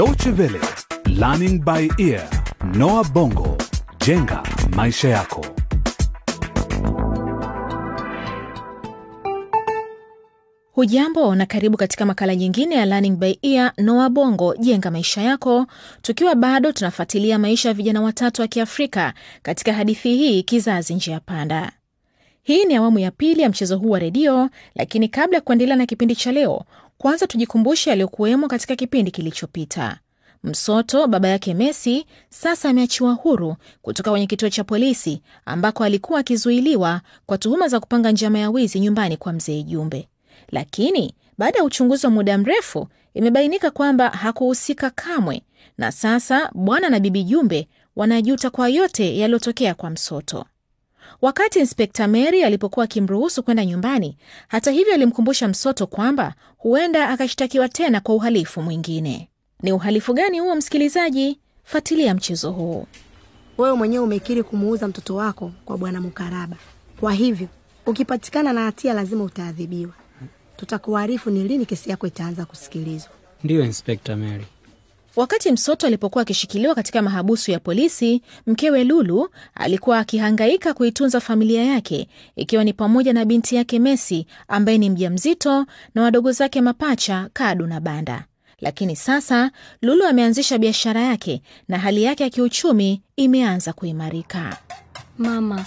Deutsche Welle, Learning by Ear, Noah Bongo, jenga maisha yako. Hujambo na karibu katika makala nyingine ya Learning by Ear Noah Bongo jenga maisha yako, tukiwa bado tunafuatilia maisha ya vijana watatu wa Kiafrika katika hadithi hii kizazi njia panda. Hii ni awamu ya pili ya mchezo huu wa redio, lakini kabla ya kuendelea na kipindi cha leo, kwanza tujikumbushe aliyokuwemo katika kipindi kilichopita. Msoto baba yake Messi sasa ameachiwa huru kutoka kwenye kituo cha polisi ambako alikuwa akizuiliwa kwa tuhuma za kupanga njama ya wizi nyumbani kwa mzee Jumbe. Lakini baada ya uchunguzi wa muda mrefu imebainika kwamba hakuhusika kamwe, na sasa bwana na bibi Jumbe wanajuta kwa yote yaliyotokea kwa Msoto. Wakati Inspekta Mary alipokuwa akimruhusu kwenda nyumbani, hata hivyo, alimkumbusha Msoto kwamba huenda akashtakiwa tena kwa uhalifu mwingine. Ni uhalifu gani huo, msikilizaji? Fuatilia mchezo huu. Wewe mwenyewe umekiri kumuuza mtoto wako kwa bwana Mukaraba, kwa hivyo ukipatikana na hatia lazima utaadhibiwa. Tutakuarifu ni lini kesi yako itaanza kusikilizwa. Ndiyo, Inspekta Mary. Wakati Msoto alipokuwa akishikiliwa katika mahabusu ya polisi, mkewe Lulu alikuwa akihangaika kuitunza familia yake, ikiwa ni pamoja na binti yake Messi ambaye ni mjamzito na wadogo zake mapacha Kadu na Banda. Lakini sasa Lulu ameanzisha biashara yake na hali yake ya kiuchumi imeanza kuimarika. Mama,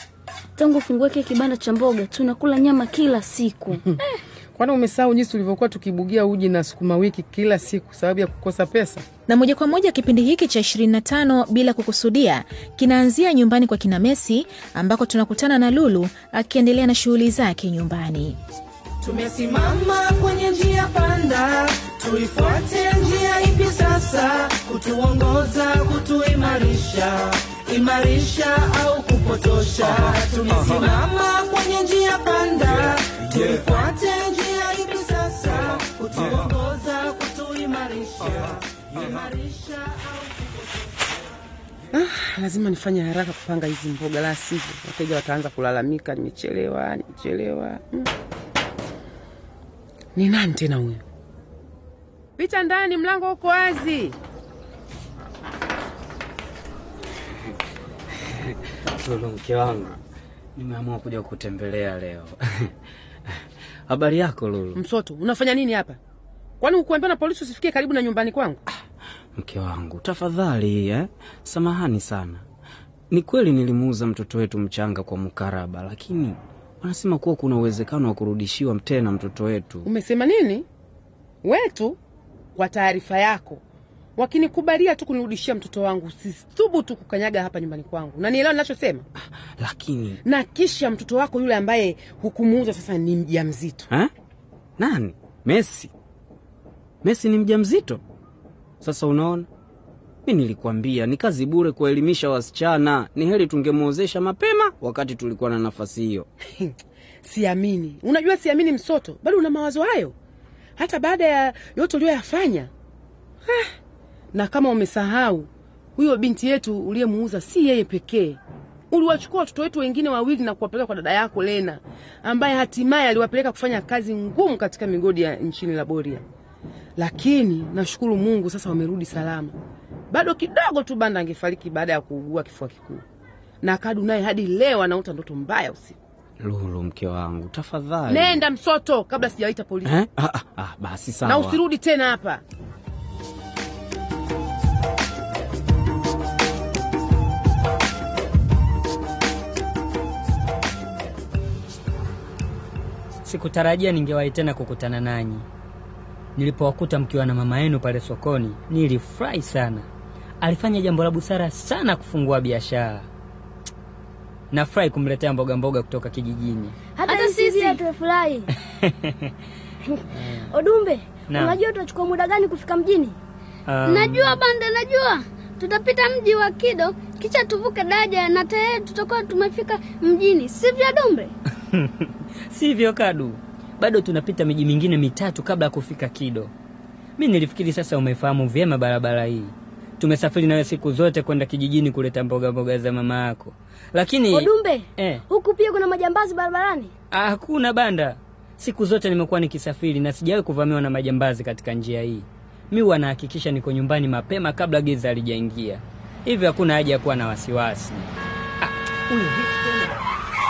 tangu ufungue kile kibanda cha mboga tunakula nyama kila siku. Kwani umesahau jinsi tulivyokuwa tukibugia uji na sukuma wiki kila siku sababu ya kukosa pesa? Na moja kwa moja kipindi hiki cha 25 bila kukusudia kinaanzia nyumbani kwa kina Messi ambako tunakutana na Lulu akiendelea na shughuli zake nyumbani. Tumesimama kwenye njia panda, tuifuate njia ipi sasa? Kutuongoza, kutuimarisha, imarisha au kupotosha? Tumesimama kwenye njia panda, tuifuate njia? Kutuongoza, Ah, lazima nifanye haraka kupanga hizi mboga, la sivyo wateja wataanza kulalamika, nimechelewa, nimechelewa. Mm. Ni nani tena huyo? Pita ndani, mlango uko wazi. Sulu, mke wangu, nimeamua kuja kutembelea leo. Habari yako Lulu? Msoto, unafanya nini hapa? Kwani ukuambiwa na polisi usifikie karibu na nyumbani kwangu? Mke wangu, tafadhali eh? Samahani sana. Ni kweli nilimuuza mtoto wetu mchanga kwa mkaraba, lakini wanasema kuwa kuna uwezekano wa kurudishiwa tena mtoto wetu. Umesema nini? Wetu, kwa taarifa yako, wakinikubalia tu kunirudishia mtoto wangu, sithubutu kukanyaga hapa nyumbani kwangu. Nanielewa ninachosema? Lakini Na kisha mtoto wako yule ambaye hukumuuza sasa ni mjamzito. Ha? Nani? Messi? Messi ni mjamzito? Sasa unaona, mi nilikwambia ni kazi bure kuwaelimisha wasichana. Ni heri tungemwozesha mapema wakati tulikuwa na nafasi hiyo. Siamini. Unajua siamini, Msoto, bado una mawazo hayo hata baada ya yote uliyoyafanya. Na kama umesahau, huyo binti yetu uliyemuuza si yeye pekee. Uliwachukua watoto wetu wengine wawili na kuwapeleka kwa dada yako Lena, ambaye hatimaye aliwapeleka kufanya kazi ngumu katika migodi ya nchini Laboria. Lakini nashukuru Mungu, sasa wamerudi salama. Bado kidogo tu Banda angefariki baada ya kuugua kifua kikuu, na Kadu naye hadi leo anaota ndoto mbaya usiku. Lulu, mke wangu, tafadhali. Nenda Msoto, kabla sijawaita polisi Eh? Ah, ah, ah, basi sawa. na usirudi tena hapa. Sikutarajia ningewahi tena kukutana nanyi. Nilipowakuta mkiwa na mama yenu pale sokoni, nilifurahi sana. Alifanya jambo la busara sana kufungua biashara. Nafurahi kumletea mboga mboga kutoka kijijini. Hata sisi tumefurahi. Odumbe, unajua tutachukua muda gani kufika mjini? Um, Najua Banda, najua tutapita mji wa Kido kisha tuvuke daraja na tayari tutakuwa tumefika mjini, sivyo Dumbe? Sivyo Kadu, bado tunapita miji mingine mitatu kabla ya kufika Kido. Mi nilifikiri sasa umefahamu vyema barabara hii. Tumesafiri nawe siku zote kwenda kijijini kuleta mboga mboga za mama yako, lakini Odumbe, eh, huku pia kuna majambazi barabarani. ah, hakuna banda. Siku zote nimekuwa nikisafiri na sijawahi kuvamiwa na majambazi katika njia hii. mi huwa nahakikisha niko nyumbani mapema kabla giza halijaingia, hivyo hakuna haja ya kuwa na wasiwasi. Ah?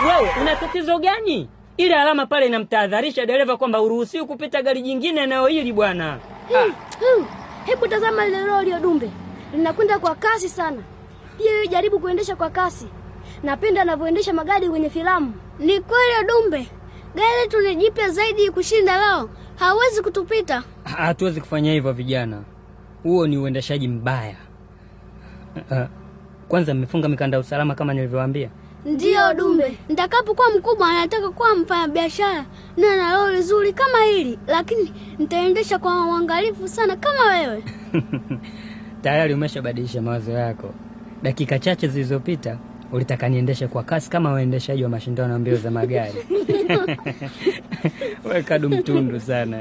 Wewe una tatizo gani? Ile alama pale inamtahadharisha dereva kwamba uruhusiwi kupita gari jingine eneo hili bwana. Hmm. Hebu tazama lile lori Odumbe, linakwenda kwa kasi sana. Pia wewe jaribu kuendesha kwa kasi. Napenda anavyoendesha magari kwenye filamu. Ni kweli Odumbe, gari letu ni jipya zaidi kushinda lao, hawezi kutupita. Hatuwezi kufanya hivyo vijana, huo ni uendeshaji mbaya. Uh, kwanza mmefunga mikanda ya usalama kama nilivyowaambia. Ndiyo dume. nitakapokuwa mkubwa anataka kuwa mfanyabiashara na na lori zuri kama hili, lakini nitaendesha kwa uangalifu sana kama wewe. Tayari umeshabadilisha mawazo yako. Dakika chache zilizopita ulitaka niendeshe kwa kasi kama waendeshaji wa mashindano ya mbio za magari. Wewe kadu mtundu sana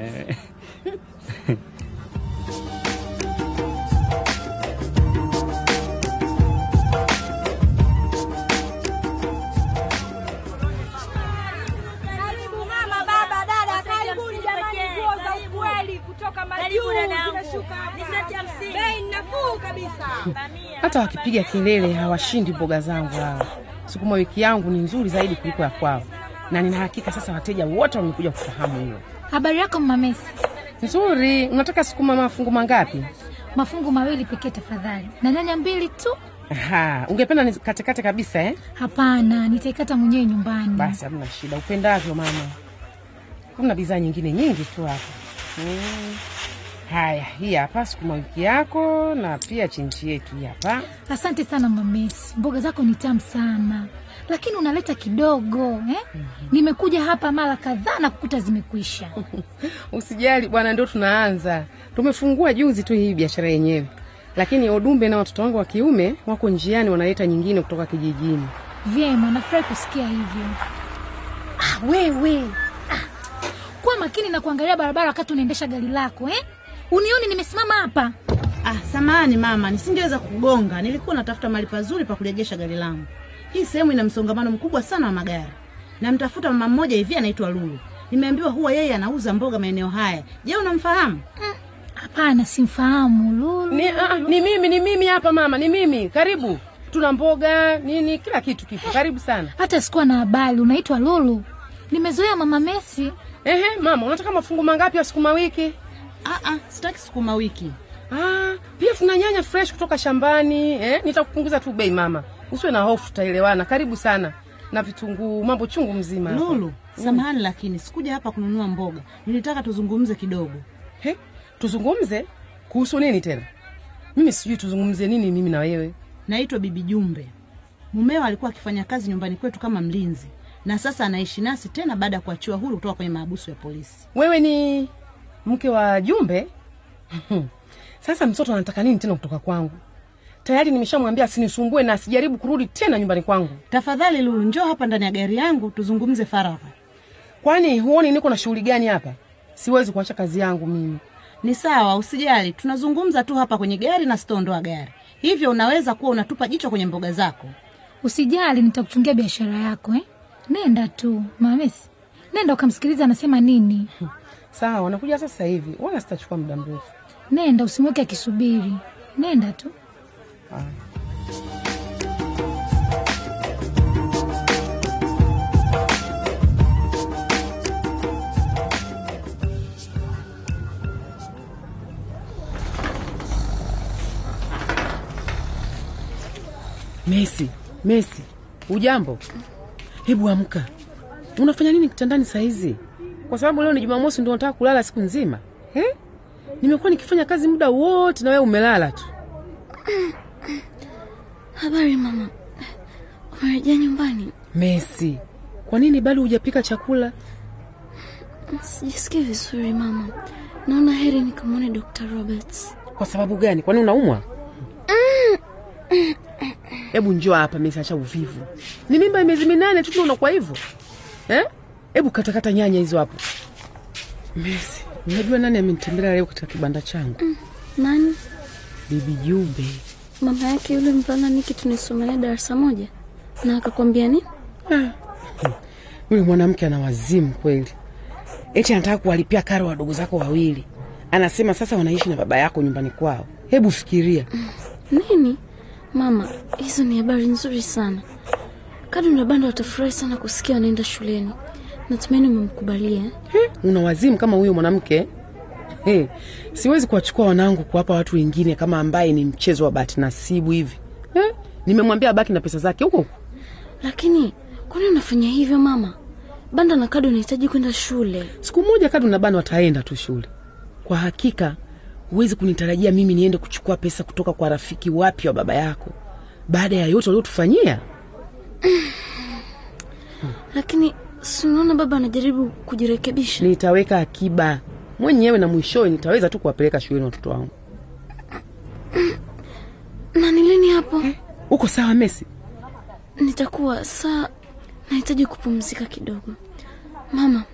Hata wakipiga kelele hawashindi mboga zangu hawa. Sukuma wiki yangu ni nzuri zaidi kuliko ya kwao, na nina hakika sasa wateja wote wamekuja kufahamu hilo. Habari yako mama Messi? Nzuri. Unataka sukuma mafungu mangapi? Mafungu mawili pekee tafadhali, na nyanya mbili tu. Aha, ungependa nikatekate kabisa eh? Hapana, nitaikata mwenyewe nyumbani. Basi hamna shida, upendavyo mama. Kuna bidhaa nyingine nyingi tu hapa. Mm. Haya, hii hapa sukuma wiki yako na pia chinchi yetu hii hapa. Asante sana Mamesi, mboga zako ni tamu sana, lakini unaleta kidogo eh? Nimekuja hapa mara kadhaa na kukuta zimekwisha. Usijali bwana, ndio tunaanza. Tumefungua juzi tu hii biashara yenyewe, lakini Odumbe na watoto wangu wa kiume wako njiani, wanaleta nyingine kutoka kijijini. Vyema, nafurahi kusikia hivyo. Ah, wewe ah, kuwa makini na kuangalia barabara wakati unaendesha gari lako eh? Unioni nimesimama hapa? Ah, samahani mama, nisingeweza kugonga. Nilikuwa natafuta mahali pazuri pa kulegesha gari langu. Hii sehemu ina msongamano mkubwa sana wa magari. Namtafuta mama mmoja hivi anaitwa Lulu. Nimeambiwa huwa yeye anauza mboga maeneo haya. Je, unamfahamu? Hapana, simfahamu Lulu. Ni, a, ni mimi, ni mimi hapa mama, ni mimi. Karibu. Tuna mboga nini, kila kitu kipo. Karibu sana. Hata sikuwa na habari. Unaitwa Lulu? Nimezoea mama Messi. Ehe, mama, unataka mafungu mangapi ya sukuma wiki? Ah, ah, sitaki sukuma wiki. Ah, pia tuna nyanya fresh kutoka shambani eh? Nitakupunguza tu bei mama, usiwe na hofu, tutaelewana. Karibu sana na vitunguu, mambo chungu mzima. Lulu, samahani lakini sikuja hapa kununua mboga. Nilitaka tuzungumze kidogo. He, tuzungumze kuhusu nini tena? Mimi sijui tuzungumze nini mimi na wewe. Naitwa Bibi Jumbe. Mumeo alikuwa akifanya kazi nyumbani kwetu kama mlinzi na sasa anaishi nasi tena baada ya kuachiwa huru kutoka kwenye maabusu ya polisi. Wewe ni mke wa Jumbe? Sasa mtoto anataka nini tena kutoka kwangu? Tayari nimeshamwambia asinisumbue na asijaribu kurudi tena nyumbani kwangu. Tafadhali Lulu, njoo hapa ndani ya gari yangu tuzungumze faragha. Kwani huoni niko na shughuli gani hapa? Siwezi kuacha kazi yangu mimi. Ni sawa, usijali, tunazungumza tu hapa kwenye gari na sitaondoa gari, hivyo unaweza kuwa unatupa jicho kwenye mboga zako. Usijali, nitakuchungia biashara yako eh? Nenda tu Mamesi, nenda ukamsikiliza anasema nini. Sawa, wanakuja sasa hivi, wala sitachukua muda mrefu. Nenda, usimweke akisubiri. Nenda tu. Messi, Messi, ujambo? Hebu amka. Unafanya nini kitandani saa hizi? Kwa sababu leo ni Jumamosi, ndio nataka kulala siku nzima eh? Nimekuwa nikifanya kazi muda wote na wewe umelala tu. Habari mama, umerejea nyumbani? Messi, kwa nini bado hujapika chakula? Sijisikii vizuri mama, naona heri nikamwone Dr. Roberts. Kwa sababu gani? Kwani unaumwa? Hebu njoo hapa Messi, acha uvivu. Ni mimba ya miezi minane tu ndio unakuwa hivyo eh? Hebu katakata nyanya hizo hapo. Messi, unajua nani amenitembelea leo katika kibanda changu? Nani? Bibi Jube, Mama yake yule mvulana Niki tunisomea darasa moja, na akakwambia nini? Yule mwanamke ana wazimu kweli, eti anataka kuwalipia karo wadogo zako wawili, anasema sasa wanaishi na baba yako nyumbani kwao. Hebu fikiria. Nini mama, hizo ni habari nzuri sana. Kadu na Banda watafurahi sana kusikia wanaenda shuleni. Natumaini umemkubalia Hmm, una wazimu kama huyo mwanamke Hey, siwezi kuwachukua wanangu kuwapa watu wengine kama ambaye ni mchezo wa bahati nasibu hivi Hey, nimemwambia abaki na pesa zake huko huko. Lakini kwani unafanya hivyo mama? Banda na Kadu wanahitaji kwenda shule. Siku moja Kadu na Bana wataenda tu shule. Kwa hakika huwezi kunitarajia mimi niende kuchukua pesa kutoka kwa rafiki wapi wa baba yako baada ya yote waliotufanyia. Lakini si unaona baba anajaribu kujirekebisha. Nitaweka akiba mwenyewe na mwishowe nitaweza tu kuwapeleka shuleni watoto wangu. Na ni lini hapo? Uko sawa Messi? Nitakuwa saa, nahitaji kupumzika kidogo. Mama,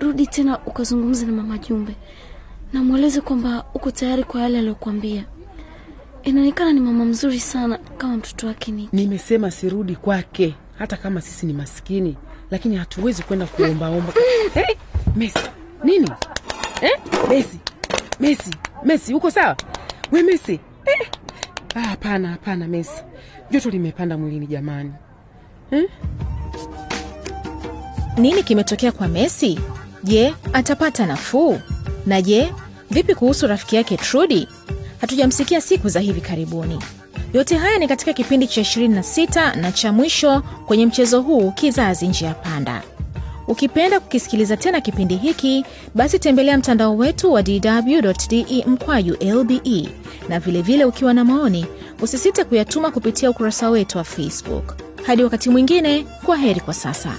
rudi tena ukazungumza na mama Jumbe namweleze kwamba uko tayari kwa yale aliyokuambia. Inaonekana ni mama mzuri sana kama mtoto wake Niki. Nimesema sirudi kwake, hata kama sisi ni maskini, lakini hatuwezi kwenda kuombaomba. hey, Messi, nini eh? Messi, Messi, Messi, uko sawa we Messi? Eh? Ah, Hapana, hapana Messi, joto limepanda mwilini jamani eh? Nini kimetokea kwa Messi? Je, atapata nafuu? Na je, vipi kuhusu rafiki yake Trudi? Hatujamsikia siku za hivi karibuni. Yote haya ni katika kipindi cha 26 na cha mwisho kwenye mchezo huu Kizazi Njia Panda. Ukipenda kukisikiliza tena kipindi hiki, basi tembelea mtandao wetu wa dw.de mkwaju lbe, na vilevile vile ukiwa na maoni usisite kuyatuma kupitia ukurasa wetu wa Facebook. Hadi wakati mwingine, kwa heri kwa sasa.